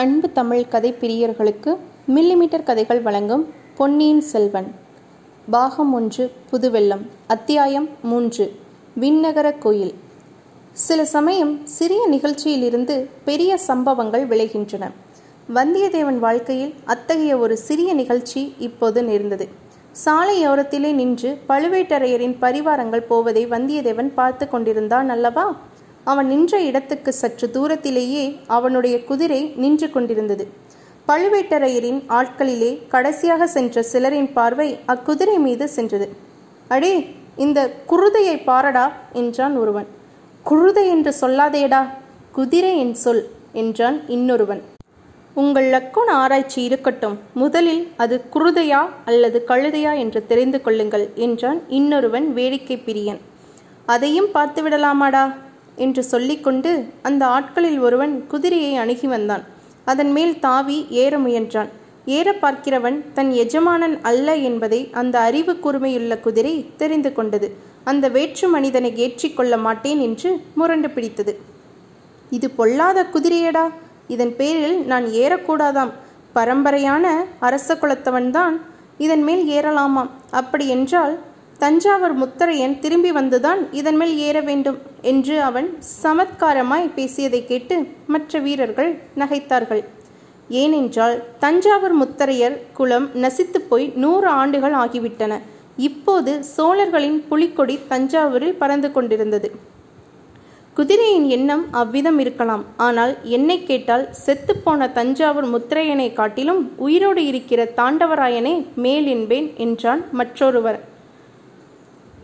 அன்பு தமிழ் கதை பிரியர்களுக்கு மில்லிமீட்டர் கதைகள் வழங்கும் பொன்னியின் செல்வன். பாகம் ஒன்று புதுவெள்ளம் அத்தியாயம் மூன்று விண்ணகர கோயில். சில சமயம் சிறிய நிகழ்ச்சியிலிருந்து பெரிய சம்பவங்கள் விளைகின்றன. வந்தியத்தேவன் வாழ்க்கையில் அத்தகைய ஒரு சிறிய நிகழ்ச்சி இப்போது நேர்ந்தது. சாலையோரத்திலே நின்று பழுவேட்டரையரின் பரிவாரங்கள் போவதை வந்தியத்தேவன் பார்த்து கொண்டிருந்தான் அல்லவா? அவன் நின்ற இடத்துக்கு சற்று தூரத்திலேயே அவனுடைய குதிரை நின்று கொண்டிருந்தது. பழுவேட்டரையரின் ஆட்களிலே கடைசியாக சென்ற சிலரின் பார்வை அக்குதிரை மீது சென்றது. அடே இந்த குருதையை பாரடா என்றான் ஒருவன். குருதை என்று சொல்லாதேடா குதிரை என் சொல் என்றான் இன்னொருவன். உங்கள் லக்கோண ஆராய்ச்சி இருக்கட்டும் முதலில் அது குருதையா அல்லது கழுதையா என்று தெரிந்து கொள்ளுங்கள் என்றான் இன்னொருவன் வேடிக்கை பிரியன். அதையும் பார்த்து விடலாமாடா என்று சொல்லிக்கொண்டு அந்த ஆட்களில் ஒருவன் குதிரையை அணுகி வந்தான். அதன் மேல் தாவி ஏற முயன்றான். ஏற பார்க்கிறவன் தன் எஜமானன் அல்ல என்பதை அந்த அறிவு கூர்மையுள்ள குதிரை தெரிந்து கொண்டது. அந்த வேற்று மனிதனை ஏற்றிக்கொள்ள மாட்டேன் என்று முரண்டு பிடித்தது. இது பொல்லாத குதிரையடா. இதன் பேரில் நான் ஏறக்கூடாதாம். பரம்பரையான அரச குலத்தவன்தான். இதன் மேல் ஏறலாமாம். அப்படி என்றால் தஞ்சாவூர் முத்தரையன் திரும்பி வந்துதான் இதன் மேல் ஏற வேண்டும் என்று அவன் சமத்காரமாய் பேசியதை கேட்டு மற்ற வீரர்கள் நகைத்தார்கள். ஏனென்றால் தஞ்சாவூர் முத்தரையர் குலம் நசித்து போய் நூறு ஆண்டுகள் ஆகிவிட்டன. இப்போது சோழர்களின் புலிக்கொடி தஞ்சாவூரில் பறந்து கொண்டிருந்தது. குதிரையின் எண்ணம் அவ்விதம் இருக்கலாம். ஆனால் என்னை கேட்டால் செத்துப்போன தஞ்சாவூர் முத்திரையனை காட்டிலும் உயிரோடு இருக்கிற தாண்டவராயனே மேல் என்பேன் என்றான் மற்றொருவர்.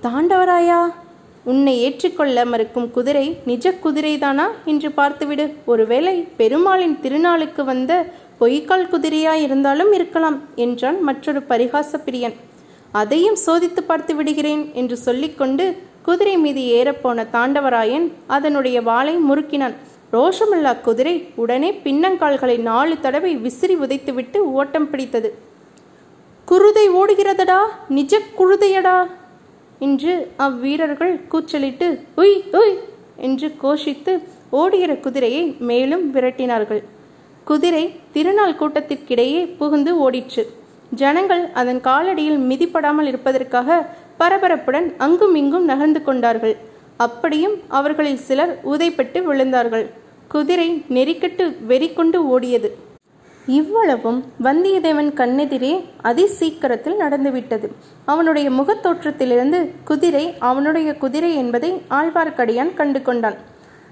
தாண்டவராயா உன்னை ஏற்றுக்கொள்ள மறுக்கும் குதிரை நிஜ குதிரைதானா? என்று பார்த்துவிடு. ஒருவேளை பெருமாளின் திருநாளுக்கு வந்த பொய்க்கால் குதிரையா இருந்தாலும் இருக்கலாம் என்றான் மற்றொரு பரிகாச பிரியன். அதையும் சோதித்து பார்த்து விடுகிறேன் என்று சொல்லிக்கொண்டு குதிரை மீது ஏறப்போன தாண்டவராயன் அதனுடைய வாளை முறுக்கினான். ரோஷமுல்லா குதிரை உடனே பின்னங்கால்களை நாலு தடவை விசிறி உதைத்துவிட்டு ஓட்டம் பிடித்தது. குருதை ஓடுகிறதடா? நிஜ குருதையடா? என்று அவ்வீரர்கள் கூச்சலிட்டு உய் உய்! என்று கோஷித்து ஓடுகிற குதிரையை மேலும் விரட்டினார்கள். குதிரை திருநாள் கூட்டத்திற்கிடையே புகுந்து ஓடிற்று. ஜனங்கள் அதன் காலடியில் மிதிப்படாமல் இருப்பதற்காக பரபரப்புடன் அங்கும் இங்கும் நகர்ந்து கொண்டார்கள். அப்படியும் அவர்களில் சிலர் உதைப்பட்டு விழுந்தார்கள். குதிரை நெறிக்கட்டு வெறிக்கொண்டு ஓடியது. இவ்வளவும் வந்தியத்தேவன் கண்ணெதிரே அதிசீக்கிரத்தில் நடந்துவிட்டது. அவனுடைய முகத்தோற்றத்திலிருந்து குதிரை அவனுடைய குதிரை என்பதை ஆழ்வார்க்கடியான் கண்டு கொண்டான்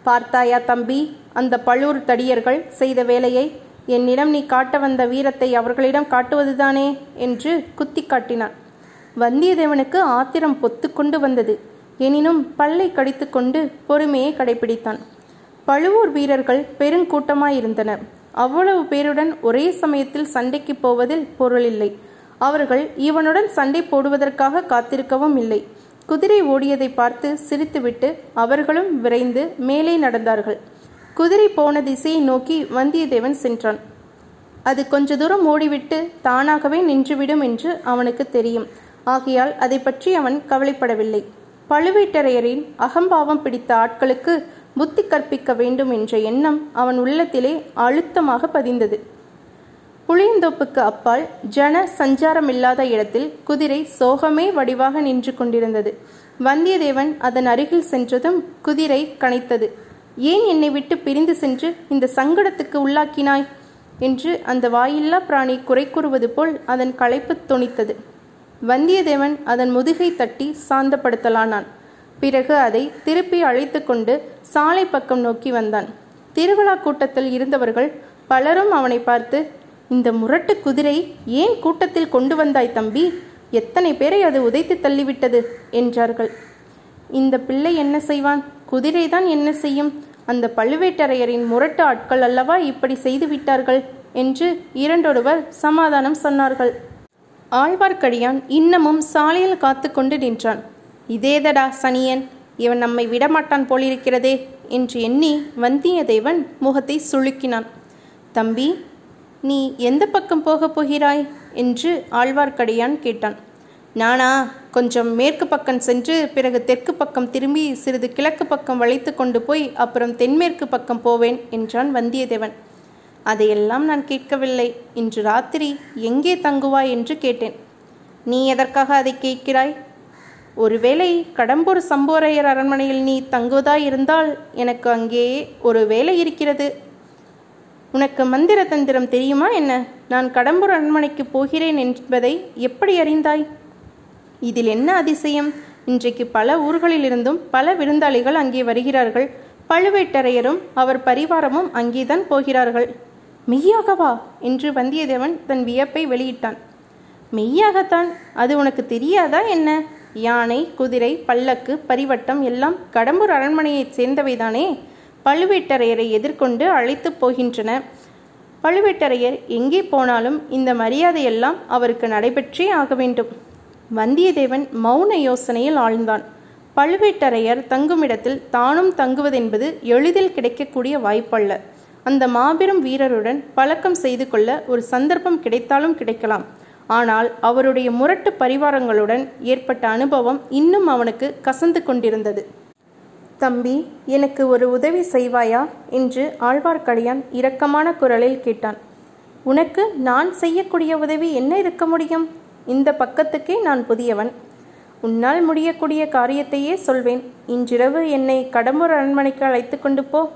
பார்த்தாயா தம்பி அந்த பழுவூர் தடியர்கள் செய்த வேலையை? என்னிடம் நீ காட்ட வந்த வீரத்தை அவர்களிடம் காட்டுவதுதானே? என்று குத்தி காட்டினான். வந்தியத்தேவனுக்கு ஆத்திரம் பொத்துக்கொண்டு வந்தது. எனினும் பல்லை கடித்துக்கொண்டு பொறுமையை கடைபிடித்தான். பழுவூர் வீரர்கள் பெருங்கூட்டமாயிருந்தனர். அவ்வளவு பேருடன் ஒரே சமயத்தில் சண்டைக்கு போவதில் பொருளில்லை அவர்கள் இவனுடன் சண்டை போடுவதற்காக காத்திருக்கவும் இல்லை. குதிரை ஓடியதை பார்த்து சிரித்துவிட்டு அவர்களும் விரைந்து மேலே நடந்தார்கள். குதிரை போன திசையை நோக்கி வந்தியத்தேவன் சென்றான். அது கொஞ்ச தூரம் ஓடிவிட்டு தானாகவே நின்றுவிடும் என்று அவனுக்கு தெரியும். ஆகையால் அதை பற்றி அவன் கவலைப்படவில்லை. பழுவேட்டரையரின் அகம்பாவம் பிடித்த ஆட்களுக்கு புத்தி கற்பிக்க வேண்டும் என்ற எண்ணம் அவன் உள்ளத்திலே அழுத்தமாக பதிந்தது. புளியந்தோப்புக்கு அப்பால் ஜன சஞ்சாரமில்லாத இடத்தில் குதிரை சோகமே வடிவாக நின்று கொண்டிருந்தது. வந்தியத்தேவன் அதன் அருகில் சென்றதும் குதிரை கனைத்தது. ஏன் என்னை விட்டு பிரிந்து சென்று இந்த சங்கடத்துக்கு உள்ளாக்கினாய்? என்று அந்த வாயில்லா பிராணி குறை கூறுவது போல் அதன் களைப்பு தொனித்தது. வந்தியத்தேவன் அதன் முதுகை தட்டி சாந்தப்படுத்தலானான். பிறகு அதை திருப்பி அழைத்து கொண்டு சாலை பக்கம் நோக்கி வந்தான். திருவிழா கூட்டத்தில் இருந்தவர்கள் பலரும் அவனை பார்த்து இந்த முரட்டு குதிரை ஏன் கூட்டத்தில் கொண்டு வந்தாய் தம்பி? எத்தனை பேரை அது உதைத்து தள்ளிவிட்டது? என்றார்கள். இந்த பிள்ளை என்ன செய்வான்? குதிரைதான் என்ன செய்யும்? அந்த பழுவேட்டரையரின் முரட்டு ஆட்கள் அல்லவா இப்படி செய்து விட்டார்கள்? என்று இரண்டொருவர் சமாதானம் சொன்னார்கள். ஆழ்வார்க்கடியான் இன்னமும் சாலையில் காத்து கொண்டு நின்றான். இதேதடா சனியன். இவன் நம்மை விடமாட்டான் போலிருக்கிறதே என்று எண்ணி வந்தியத்தேவன் முகத்தை சுளுக்கினான். தம்பி நீ எந்த பக்கம் போகப் போகிறாய்? என்று ஆழ்வார்க்கடியான் கேட்டான். நானா கொஞ்சம் மேற்கு பக்கம் சென்று பிறகு தெற்கு பக்கம் திரும்பி சிறிது கிழக்கு பக்கம் வளைத்து கொண்டு போய் அப்புறம் தென்மேற்கு பக்கம் போவேன் என்றான் வந்தியத்தேவன். அதையெல்லாம் நான் கேட்கவில்லை. இன்று ராத்திரி எங்கே தங்குவாய்? என்று கேட்டேன். நீ எதற்காக அதை கேட்கிறாய்? ஒருவேளை கடம்பூர் சம்போரையர் அரண்மனையில் நீ தங்குவதாய் இருந்தால் எனக்கு அங்கே ஒரு வேலை இருக்கிறது. உனக்கு மந்திர தந்திரம் தெரியுமா என்ன? நான் கடம்பூர் அரண்மனைக்கு போகிறேன் என்பதை எப்படி அறிந்தாய்? இதில் என்ன அதிசயம்? இன்றைக்கு பல ஊர்களிலிருந்தும் பல விருந்தாளிகள் அங்கே வருகிறார்கள். பழுவேட்டரையரும் அவர் பரிவாரமும் அங்கேதான் போகிறார்கள். மெய்யாகவா? என்று வந்தியத்தேவன் தன் வியப்பை வெளியிட்டான். மெய்யாகத்தான்? அது உனக்கு தெரியாதா என்ன? யானை குதிரை பல்லக்கு பரிவட்டம் எல்லாம் கடம்பூர் அரண்மனையைச் சேர்ந்தவைதானே? பழுவேட்டரையரை எதிர்கொண்டு அழைத்து போகின்றன. பழுவேட்டரையர் எங்கே போனாலும் இந்த மரியாதையெல்லாம் அவருக்கு நடைபெற்றே ஆக வேண்டும். வந்தியத்தேவன் மௌன யோசனையில் ஆழ்ந்தான். பழுவேட்டரையர் தங்குமிடத்தில் தானும் தங்குவதென்பது எளிதில் கிடைக்கக்கூடிய வாய்ப்பல்ல. அந்த மாபெரும் வீரருடன் பழக்கம் செய்து கொள்ள ஒரு சந்தர்ப்பம் கிடைத்தாலும் கிடைக்கலாம். ஆனால் அவருடைய முரட்டு பரிவாரங்களுடன் ஏற்பட்ட அனுபவம் இன்னும் அவனுக்கு கசந்து கொண்டிருந்தது. தம்பி எனக்கு ஒரு உதவி செய்வாயா? என்று ஆழ்வார்க்கடியான் இரக்கமான குரலில் கேட்டான். உனக்கு நான் செய்யக்கூடிய உதவி என்ன இருக்க முடியும்? இந்த பக்கத்துக்கே நான் புதியவன். உன்னால் முடியக்கூடிய காரியத்தையே சொல்வேன். இன்றிரவு என்னை கடம்பூர் அரண்மனைக்கு அழைத்து கொண்டு போ.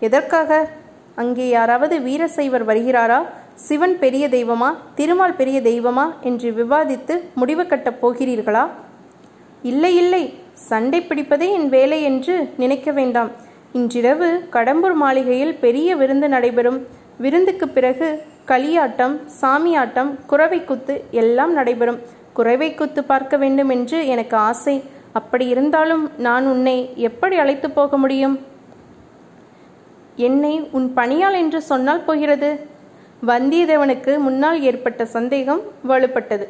எதற்காக? அங்கே யாராவது வீரசைவர் வருகிறாரா? சிவன் பெரிய தெய்வமா திருமால் பெரிய தெய்வமா என்று விவாதித்து முடிவு கட்டப் போகிறீர்களா? இல்லை இல்லை. சண்டை பிடிப்பதே என் வேலை என்று நினைக்க வேண்டாம். இன்றிரவு கடம்பூர் மாளிகையில் பெரிய விருந்து நடைபெறும். விருந்துக்கு பிறகு களியாட்டம் சாமியாட்டம் குறவை குத்து எல்லாம் நடைபெறும். குறவை குத்து பார்க்க வேண்டும் என்று எனக்கு ஆசை. அப்படி இருந்தாலும் நான் உன்னை எப்படி அழைத்து போக முடியும்? என்னை உன் பணியாள் என்று சொன்னால் போகிறது. வந்தியத்தேவனுக்கு முன்னால் ஏற்பட்ட சந்தேகம் வலுப்பட்டது.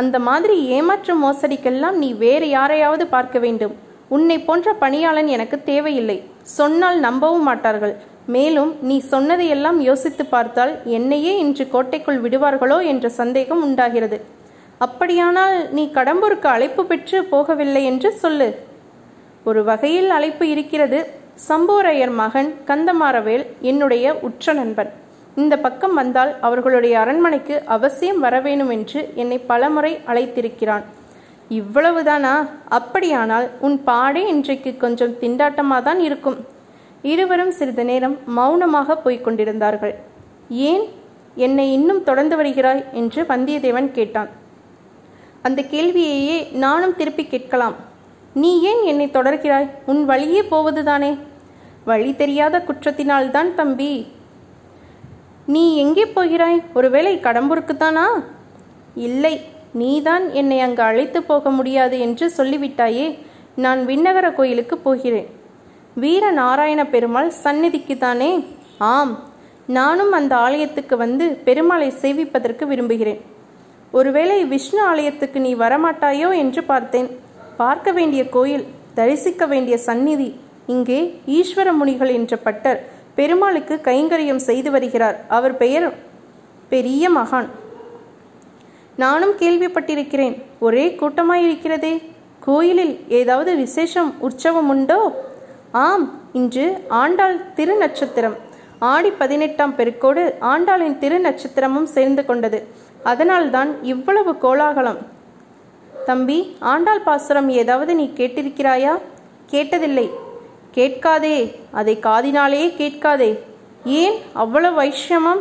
அந்த மாதிரி ஏமாற்று மோசடிக்கெல்லாம் நீ வேறு யாரையாவது பார்க்க வேண்டும். உன்னை போன்ற பணியாளன் எனக்கு தேவையில்லை. சொன்னால் நம்பவும் மாட்டார்கள். மேலும் நீ சொன்னதையெல்லாம் யோசித்து பார்த்தால் என்னையே இன்று கோட்டைக்குள் விடுவார்களோ என்ற சந்தேகம் உண்டாகிறது. அப்படியானால் நீ கடம்பூருக்கு அழைப்பு பெற்று போகவில்லை என்று சொல்லு. ஒரு வகையில் அழைப்பு இருக்கிறது. சம்போரையர் மகன் கந்தமாரவேல் என்னுடைய உற்ற நண்பன். இந்த பக்கம் வந்தால் அவர்களுடைய அரண்மனைக்கு அவசியம் வரவேணும் என்று என்னை பலமுறை அழைத்திருக்கிறான். இவ்வளவுதானா? அப்படியானால் உன் பாடே இன்றைக்கு கொஞ்சம் திண்டாட்டமாக தான் இருக்கும். இருவரும் சிறிது நேரம் மௌனமாக போய்க் கொண்டிருந்தார்கள் ஏன்? என்னை இன்னும் தொடர்ந்து வருகிறாய்? என்று வந்தியத்தேவன் கேட்டான். அந்த கேள்வியையே நானும் திருப்பி கேட்கலாம். நீ ஏன் என்னை தொடர்கிறாய்? உன் வழியே போவதுதானே? வழி தெரியாத குற்றத்தினால்தான் தம்பி. நீ எங்கே போகிறாய்? ஒருவேளை கடம்பூருக்குத்தானா? இல்லை நீதான் என்னை அங்கு அழைத்து போக முடியாது என்று சொல்லிவிட்டாயே நான் விண்ணகர கோயிலுக்கு போகிறேன். வீர நாராயண பெருமாள் சந்நிதிக்குத்தானே? ஆம் நானும் அந்த ஆலயத்துக்கு வந்து பெருமாளை சேவிப்பதற்கு விரும்புகிறேன். ஒருவேளை விஷ்ணு ஆலயத்துக்கு நீ வரமாட்டாயோ என்று பார்த்தேன். பார்க்க வேண்டிய கோயில் தரிசிக்க வேண்டிய சந்நிதி இங்கே ஈஸ்வர முனிகள் என்ற பட்டர் பெருமாளுக்கு கைங்கரியம் செய்து வருகிறார். அவர் பெயர் பெரிய மகான். நானும் கேள்விப்பட்டிருக்கிறேன் ஒரே கூட்டமாயிருக்கிறதே. கோயிலில் ஏதாவது விசேஷம் உற்சவம் உண்டோ? ஆம் இன்று ஆண்டாள் திருநட்சத்திரம். ஆடி பதினெட்டாம் பெருக்கோடு ஆண்டாளின் திருநட்சத்திரமும் சேர்ந்து கொண்டது. அதனால்தான் இவ்வளவு கோலாகலம். தம்பி ஆண்டாள் பாசுரம் ஏதாவது நீ கேட்டிருக்கிறாயா? கேட்டதில்லை. கேட்காதே அதை காதினாலே கேட்காதே. ஏன் அவ்வளவு வைஷ்யமம்?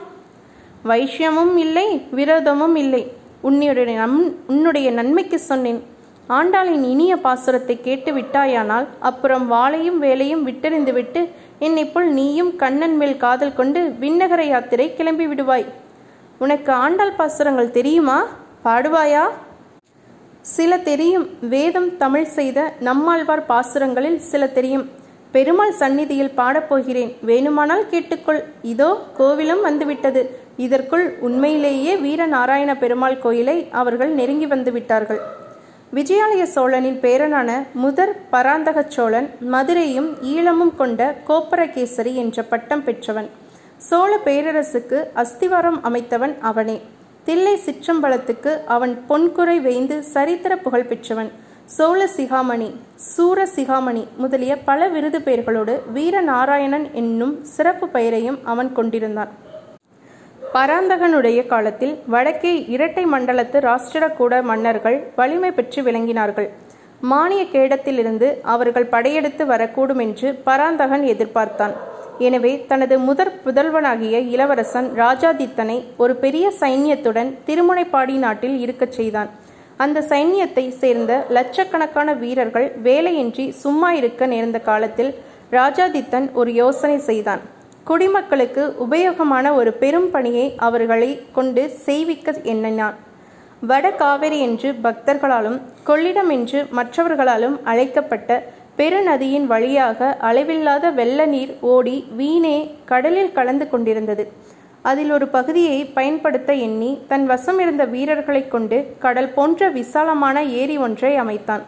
வைஷ்யமும் இல்லை விரோதமும் இல்லை. உன்னுடைய நம் உன்னுடைய நன்மைக்கு சொன்னேன். ஆண்டாளின் இனிய பாசுரத்தை கேட்டு விட்டாயானால் அப்புறம் வாளையும் வேலையும் விட்டெறிந்துவிட்டு என்னை போல் நீயும் கண்ணன் மேல் காதல் கொண்டு விண்ணகர யாத்திரை கிளம்பி விடுவாய். உனக்கு ஆண்டாள் பாசுரங்கள் தெரியுமா? பாடுவாயா? சில தெரியும். வேதம் தமிழ் செய்த நம்மாழ்வார் பாசுரங்களில் சில தெரியும். பெருமாள் சந்நிதியில் பாடப்போகிறேன். வேணுமானால் கேட்டுக்கொள். இதோ கோவிலும் வந்துவிட்டது. இதற்குள் உண்மையிலேயே வீரநாராயண பெருமாள் கோயிலை அவர்கள் நெருங்கி வந்துவிட்டார்கள். விஜயாலய சோழனின் பேரனான முதற் பராந்தக சோழன் மதுரையும் ஈழமும் கொண்ட கோப்பரகேசரி என்ற பட்டம் பெற்றவன். சோழ பேரரசுக்கு அஸ்திவாரம் அமைத்தவன் அவனே. தில்லை சிற்றம்பலத்துக்கு அவன் பொன்குறை வேய்ந்து சரித்திர புகழ் பெற்றவன். சோழ சிகாமணி சூர சிகாமணி முதலிய பல விருது பெயர்களோடு வீரநாராயணன் என்னும் சிறப்பு பெயரையும் அவன் கொண்டிருந்தான். பராந்தகனுடைய காலத்தில் வடக்கே இரட்டை மண்டலத்து ராஷ்டிரகூட மன்னர்கள் வலிமை பெற்று விளங்கினார்கள். மானிய கேடத்திலிருந்து அவர்கள் படையெடுத்து வரக்கூடும் என்று பராந்தகன் எதிர்பார்த்தான். எனவே தனது முதற் புதல்வனாகிய இளவரசன் ராஜாதித்தனை ஒரு பெரிய சைன்யத்துடன் திருமுனைப்பாடி நாட்டில் இருக்கச் செய்தான். அந்த சைன்யத்தை சேர்ந்த லட்சக்கணக்கான வீரர்கள் வேலையின்றி சும்மா இருக்க நேர்ந்த காலத்தில் ராஜாதித்தன் ஒரு யோசனை செய்தான். குடிமக்களுக்கு உபயோகமான ஒரு பெரும் பணியை அவர்களை கொண்டு செய்விக்க எண்ணினான். வட காவேரி என்று பக்தர்களாலும் கொள்ளிடம் என்று மற்றவர்களாலும் அழைக்கப்பட்ட பெருநதியின் வழியாக அளவில்லாத வெள்ள நீர் ஓடி வீணே கடலில் கலந்து கொண்டிருந்தது. அதில் ஒரு பகுதியை பயன்படுத்த எண்ணி தன் வசம் இருந்த வீரர்களைக் கொண்டு கடல் போன்ற விசாலமான ஏரி ஒன்றை அமைத்தான்.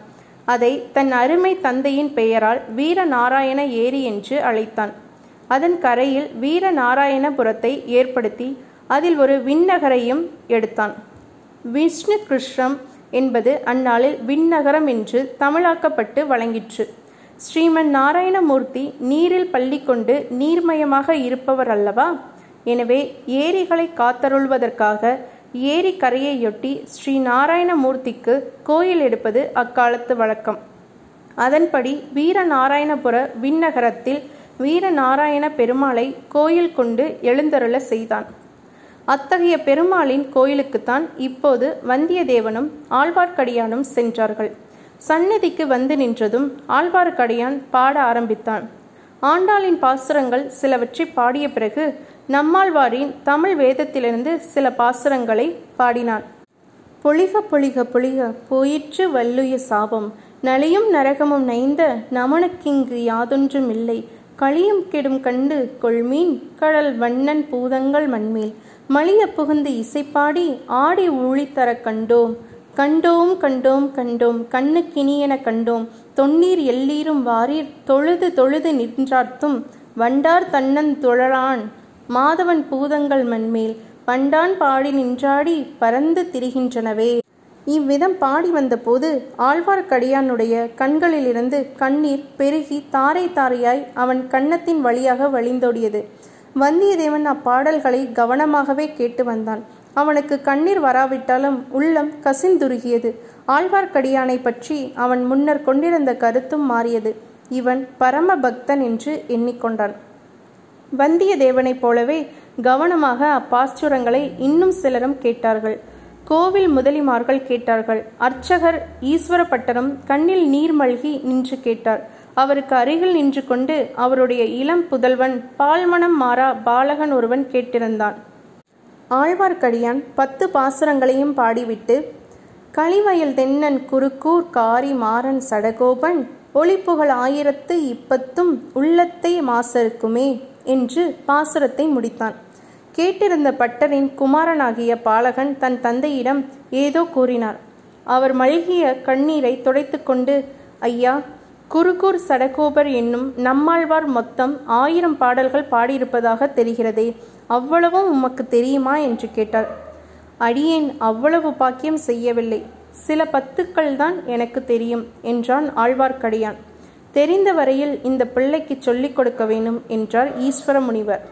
அதை தன் அருமை தந்தையின் பெயரால் வீரநாராயண ஏரி என்று அழைத்தான். அதன் கரையில் வீரநாராயணபுரத்தை ஏற்படுத்தி அதில் ஒரு விண்ணகரையும் எடுத்தான். விஷ்ணு கிருஷ்ணம் என்பது அந்நாளில் விண்ணகரம் என்று தமிழாக்கப்பட்டு வழங்கிற்று. ஸ்ரீமன் நாராயணமூர்த்தி நீரில் பள்ளி கொண்டு நீர்மயமாக இருப்பவர் அல்லவா எனவே ஏரிகளை காத்தருள்வதற்காக ஏரி கரையையொட்டி ஸ்ரீ நாராயணமூர்த்திக்கு கோயில் எடுப்பது அக்காலத்து வழக்கம். அதன்படி வீரநாராயணபுர விண்ணகரத்தில் வீரநாராயண பெருமாளை கோயில் கொண்டு எழுந்தருள செய்தான். அத்தகைய பெருமாளின் கோயிலுக்குத்தான் இப்போது வந்தியத்தேவனும் ஆழ்வார்க்கடியானும் சென்றார்கள். சந்நிதிக்கு வந்து நின்றதும் ஆழ்வார்க்கடியான் பாட ஆரம்பித்தான். ஆண்டாளின் பாசுரங்கள் சிலவற்றை பாடிய பிறகு நம்மாழ்வாரின் தமிழ் வேதத்திலிருந்து சில பாசுரங்களை பாடினான். பொழிக பொழிக பொழிக போயிற்று வல்லுய சாபம். நலியும் நரகமும் நைந்த நமனுக்கிங்கு யாதொன்றும் இல்லை களியும் கெடும் கண்டு கொள்மீன் கடல் வண்ணன் பூதங்கள் மண்மேல். மலிய புகுந்து இசைப்பாடி ஆடி ஊழித்தர கண்டோம். கண்டோம் கண்டோம் கண்டோம். கண்ணுக்கினியென கண்டோம். தொன்னீர் எல்லீரும் வாரீர் தொழுது தொழுது நின்றார்த்தும். வண்டார் தன்னன் துழலான் மாதவன் பூதங்கள் மண்மேல் பண்டான் பாடி நின்றாடி பறந்து திரிகின்றனவே. இவ்விதம் பாடி வந்தபோது ஆழ்வார்க்கடியானுடைய கண்களிலிருந்து கண்ணீர் பெருகி தாரை தாரையாய் அவன் கன்னத்தின் வழியாக வழிந்தோடியது. வந்தியத்தேவன் அப்பாடல்களை கவனமாகவே கேட்டு வந்தான். அவனுக்கு கண்ணீர் வராவிட்டாலும் உள்ளம் கசிந்துருகியது. ஆழ்வார்க்கடியானை பற்றி அவன் முன்னர் கொண்டிருந்த கருத்தும் மாறியது. இவன் பரம பக்தன் என்று எண்ணிக்கொண்டான். வந்தியத்தேவனைப் போலவே கவனமாக அப்பாஸ்துரங்களை இன்னும் சிலரும் கேட்டார்கள். கோவில் முதலிமார்கள் கேட்டார்கள். அர்ச்சகர் ஈஸ்வரப்பட்டரும் கண்ணில் நீர் மல்கி நின்று கேட்டார். அவருக்கு அருகில் நின்று கொண்டு அவருடைய இளம் புதல்வன் பால்மணம் மாறா பாலகன் ஒருவன் கேட்டிருந்தான். ஆழ்வார்க்கடியான் பத்து பாசுரங்களையும் பாடிவிட்டு களிவயல் தென்னன் குறுக்கூர் காரி மாறன் சடகோபன் ஒளிப்புகழ் ஆயிரத்து இப்பத்தும் உள்ளத்தை மாசருக்குமே. என்று பாசுரத்தை முடித்தான். கேட்டிருந்த பட்டரின் குமாரனாகிய பாலகன் தன் தந்தையிடம் ஏதோ கூறினார். அவர் மழுகிய கண்ணீரை துடைத்துக்கொண்டு ஐயா குருகூர் சடகோபர் என்னும் நம்மாழ்வார் மொத்தம் ஆயிரம் பாடல்கள் பாடியிருப்பதாக தெரிகிறதே அவ்வளவும் உமக்கு தெரியுமா? என்று கேட்டார். அடியேன் அவ்வளவு பாக்கியம் செய்யவில்லை. சில பத்துக்கள் தான் எனக்கு தெரியும் என்றான் ஆழ்வார்க்கடியான். தெரிந்த வரையில் இந்த பிள்ளைக்கு சொல்லிக் கொடுக்க வேண்டும் என்றார் ஈஸ்வர முனிவர்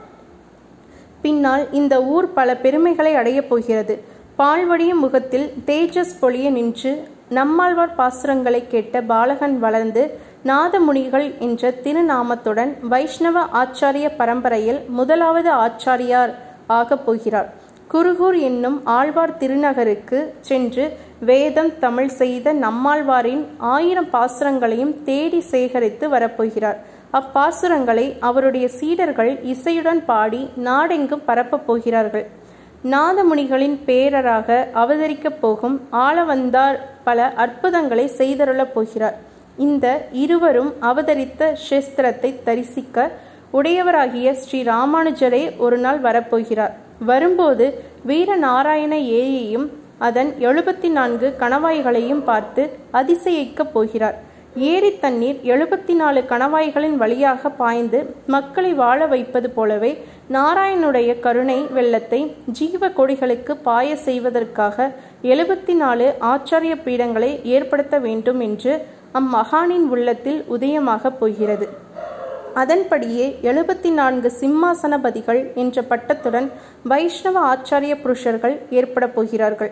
பின்னால் இந்த ஊர் பல பெருமைகளை அடையப் போகிறது. பால்வடியும் முகத்தில் தேஜஸ் பொழிய நின்று நம்மாழ்வார் பாசுரங்களை கேட்ட பாலகன் வளர்ந்து நாதமுனிகள் என்ற திருநாமத்துடன் வைஷ்ணவ ஆச்சாரிய பரம்பரையில் முதலாவது ஆச்சாரியார் ஆகப் போகிறார். குருகூர் என்னும் ஆழ்வார் திருநகருக்கு சென்று வேதம் தமிழ் செய்த நம்மாழ்வாரின் ஆயிரம் பாசுரங்களையும் தேடி சேகரித்து வரப்போகிறார். அப்பாசுரங்களை அவருடைய சீடர்கள் இசையுடன் பாடி நாடெங்கும் பரப்பப் போகிறார்கள். நாதமுனிகளின் பேரராக அவதரிக்கப் போகும் ஆளவந்தார் பல அற்புதங்களை செய்தருளப் போகிறார். இந்த இருவரும் அவதரித்த சேஸ்திரத்தை தரிசிக்க உடையவராகிய ஸ்ரீ ராமானுஜரே ஒரு நாள் வரப்போகிறார். வரும்போது வீரநாராயண ஏரியையும் அதன் எழுபத்தி நான்கு கணவாய்களையும் பார்த்து அதிசயிக்கப் போகிறார். ஏரி தண்ணீர் எழுபத்தி நாலு கணவாய்களின் வழியாக பாய்ந்து மக்களை வாழ வைப்பது போலவே நாராயணுடைய கருணை வெள்ளத்தை ஜீவ கொடிகளுக்கு பாய செய்வதற்காக எழுபத்தி நாலு ஆச்சாரிய பீடங்களை ஏற்படுத்த வேண்டும் என்று அம்மகானின் உள்ளத்தில் உதயமாகப் போகிறது. அதன்படியே எழுபத்தி நான்கு சிம்மாசனபதிகள் என்ற பட்டத்துடன் வைஷ்ணவ ஆச்சாரிய புருஷர்கள் ஏற்பட போகிறார்கள்.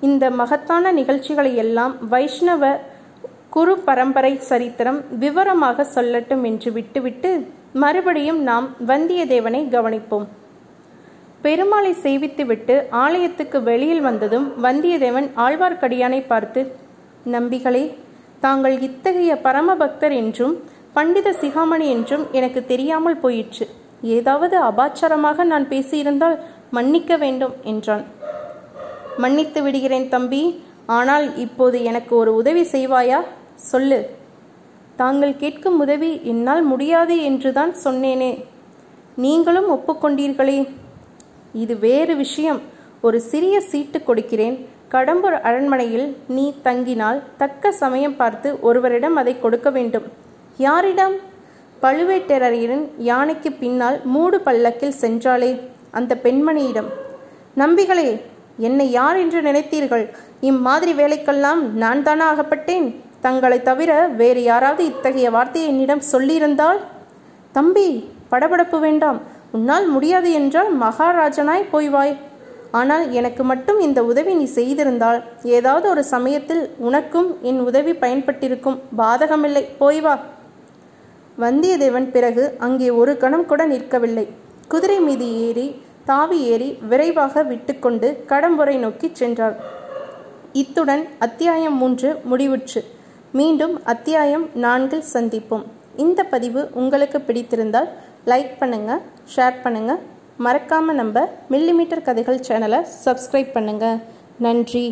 இந்த மகத்தான நிகழ்ச்சிகளை எல்லாம் வைஷ்ணவ குரு பரம்பரை சரித்திரம் விவரமாக சொல்லட்டும் என்று விட்டுவிட்டு மறுபடியும் நாம் வந்தியத்தேவனை கவனிப்போம். பெருமாளை செய்வித்துவிட்டு ஆலயத்துக்கு வெளியில் வந்ததும் வந்தியத்தேவன் ஆழ்வார்க்கடியானை பார்த்து நம்பிகளே தாங்கள் இத்தகைய பரமபக்தர் என்றும் பண்டித சிகாமணி என்றும் எனக்கு தெரியாமல் போயிற்று. ஏதாவது அபாச்சாரமாக நான் பேசியிருந்தால் மன்னிக்க வேண்டும் என்றான். மன்னித்து விடுகிறேன் தம்பி. ஆனால் இப்போது எனக்கு ஒரு உதவி செய்வாயா? சொல்லு. தாங்கள் கேட்கும் உதவி என்னால் முடியாது என்றுதான் சொன்னேனே. நீங்களும் ஒப்புக்கொண்டீர்களே. இது வேறு விஷயம். ஒரு சிறிய சீட்டு கொடுக்கிறேன். கடம்பூர் அரண்மனையில் நீ தங்கினால் தக்க சமயம் பார்த்து ஒருவரிடம் அதை கொடுக்க வேண்டும். யாரிடம்? பழுவேட்டரையரின் யானைக்கு பின்னால் மூடு பல்லக்கில் சென்றாளே அந்த பெண்மணியிடம். நம்பிகளே என்னை யார் என்று நினைத்தீர்கள்? இம்மாதிரி வேலைக்கெல்லாம் நான் தானா ஆகப்பட்டேன்? தங்களை தவிர வேறு யாராவது இத்தகைய வார்த்தையை என்னிடம் சொல்லியிருந்தால்? தம்பி படபடப்பு வேண்டாம். உன்னால் முடியாது என்றால் மகாராஜனாய் போய்வாய். ஆனால் எனக்கு மட்டும் இந்த உதவி நீ செய்திருந்தால். ஏதாவது ஒரு சமயத்தில் உனக்கும் என் உதவி பயன்பட்டிருக்கும். பாதகமில்லை. போய் வா வந்தியத்தேவன் பிறகு அங்கே ஒரு கணம் கூட நிற்கவில்லை. குதிரை மீது ஏறி தாவி ஏறி விரைவாக விட்டுக்கொண்டு கடம்புரை நோக்கி சென்றார் இத்துடன் அத்தியாயம் மூன்று முடிவுற்று. மீண்டும் அத்தியாயம் நான்கில் சந்திப்போம். இந்த பதிவு உங்களுக்கு பிடித்திருந்தால் லைக் பண்ணுங்க ஷேர் பண்ணுங்க. மறக்காம நம்ம மில்லிமீட்டர் கதைகள் சேனலை சப்ஸ்கிரைப் பண்ணுங்க. நன்றி.